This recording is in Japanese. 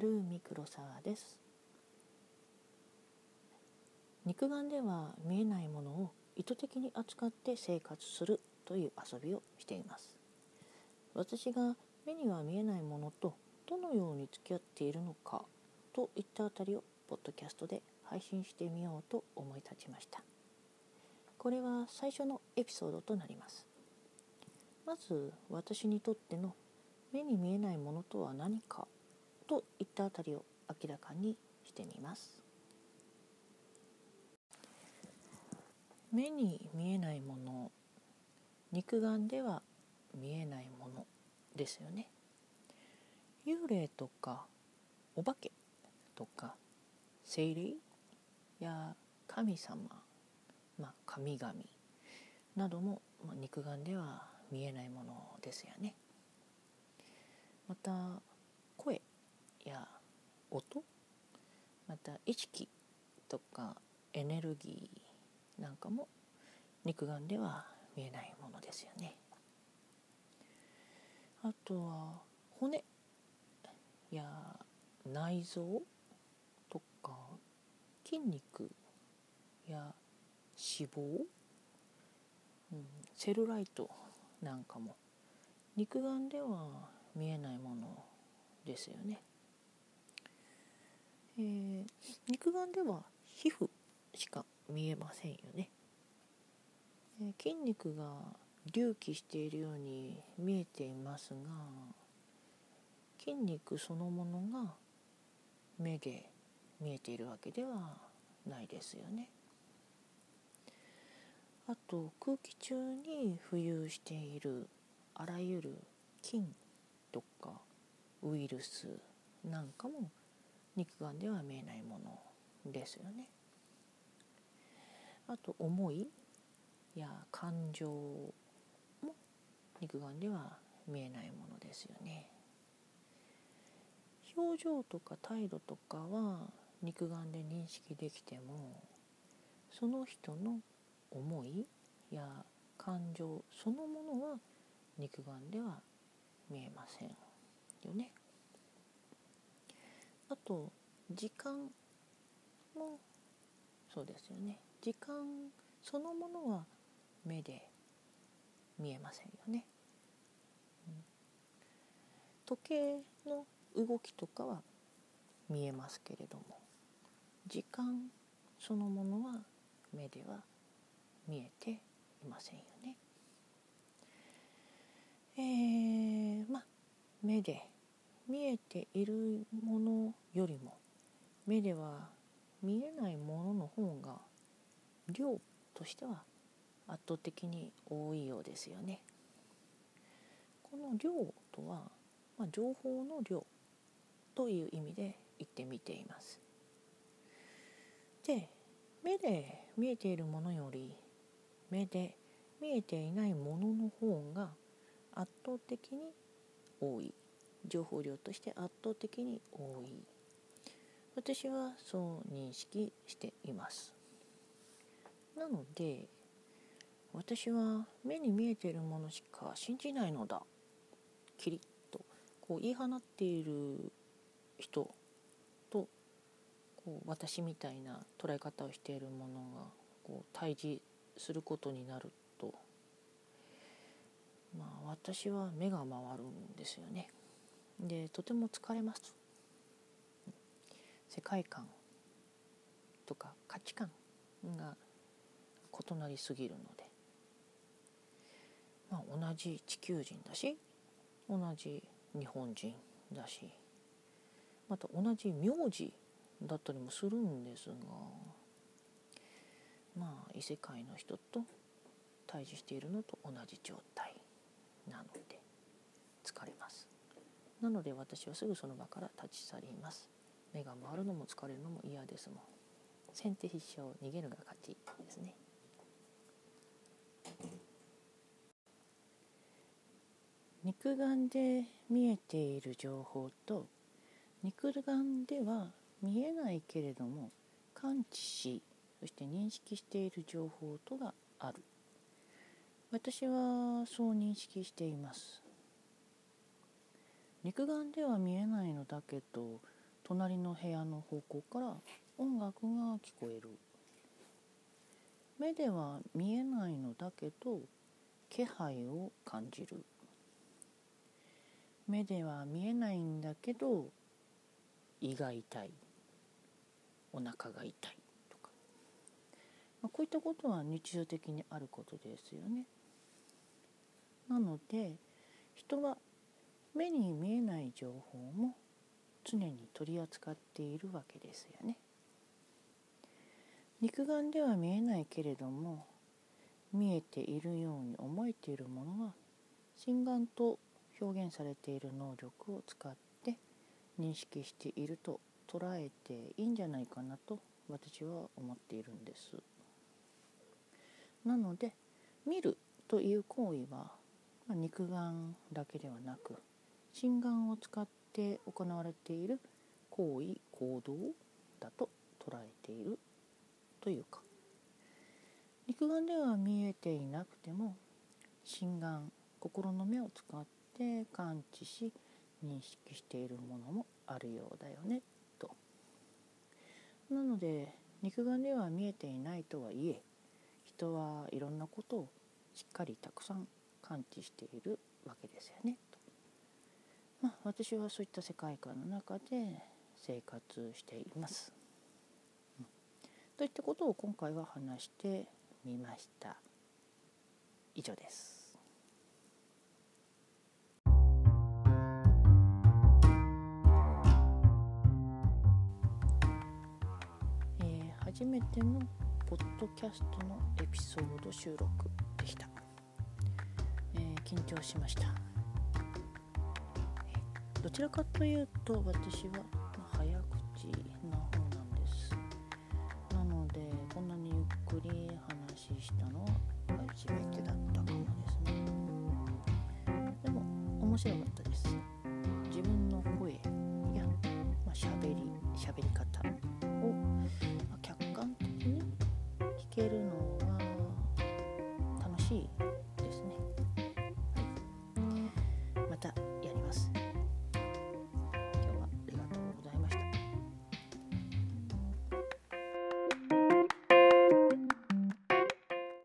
春海黒沢です。肉眼では見えないものを意図的に扱って生活するという遊びをしています。私が目には見えないものとどのように付き合っているのかといったあたりをポッドキャストで配信してみようと思い立ちました。これは最初のエピソードとなります。まず私にとっての目に見えないものとは何かといったあたりを明らかにしてみます。目に見えないもの肉眼では見えないものですよね。幽霊とかお化けとか精霊や神様、まあ、神々なども、まあ、肉眼では見えないものですよね。また声音？また意識とかエネルギーなんかも肉眼では見えないものですよね。あとは骨？や内臓とか筋肉や脂肪、うん、セルライトなんかも肉眼では見えないものですよね。えー、肉眼では皮膚しか見えませんよね。えー、筋肉が隆起しているように見えていますが筋肉そのものが目で見えているわけではないですよね。あと空気中に浮遊しているあらゆる菌とかウイルスなんかも肉眼では見えないものですよね。あと思いや感情も肉眼では見えないものですよね。表情とか態度とかは肉眼で認識できてもその人の思いや感情そのものは肉眼では見えませんよね。あと時間もそうですよね時間そのものは目で見えませんよね。うん、時計の動きとかは見えますけれども時間そのものは目では見えていませんよね。えー、まあ目で見えているものよりも目では見えないものの方が量としては圧倒的に多いようですよね。この量とは、まあ、情報の量という意味で言ってみています。で目で見えているものより目で見えていないものの方が圧倒的に多い情報量として圧倒的に多い。私はそう認識しています。なので私は目に見えているものしか信じないのだ。キリッとこう言い放っている人とこう私みたいな捉え方をしているものがこう対峙することになると。まあ私は目が回るんですよね。でとても疲れます。世界観とか価値観が異なりすぎるので、まあ、同じ地球人だし同じ日本人だしまた同じ名字だったりもするんですがまあ異世界の人と対峙しているのと同じ状態なので疲れますなので私はすぐその場から立ち去ります。目が回るのも疲れるのも嫌ですもん。先手必勝逃げるが勝ちですね。肉眼で見えている情報と肉眼では見えないけれども感知しそして認識している情報とがある。私はそう認識しています。肉眼では見えないのだけど隣の部屋の方向から音楽が聞こえる。目では見えないのだけど気配を感じる。目では見えないんだけど胃が痛い。お腹が痛いとか、まあ、こういったことは日常的にあることですよね。なので人は目に見えない情報も常に取り扱っているわけですよね。肉眼では見えないけれども見えているように思えているものは心眼と表現されている能力を使って認識していると捉えていいんじゃないかなと私は思っているんです。なので見るという行為は、肉眼だけではなく心眼を使って行われている行為行動だと捉えているというか肉眼では見えていなくても心眼心の目を使って感知し認識しているものもあるようだよねと。なので肉眼では見えていないとはいえ人はいろんなことをしっかりたくさん感知しているわけですよねと。まあ、私はそういった世界観の中で生活しています。うん、といったことを今回は話してみました。以上です。初めてのポッドキャストのエピソード収録でした、えー、緊張しましたどちらかというと私は早口な方なんです。なのでこんなにゆっくり話したのは初めてだったかもですね。でも面白かったです。自分の声や、まあ、しゃべり喋り方を、ま、客観的に聞ける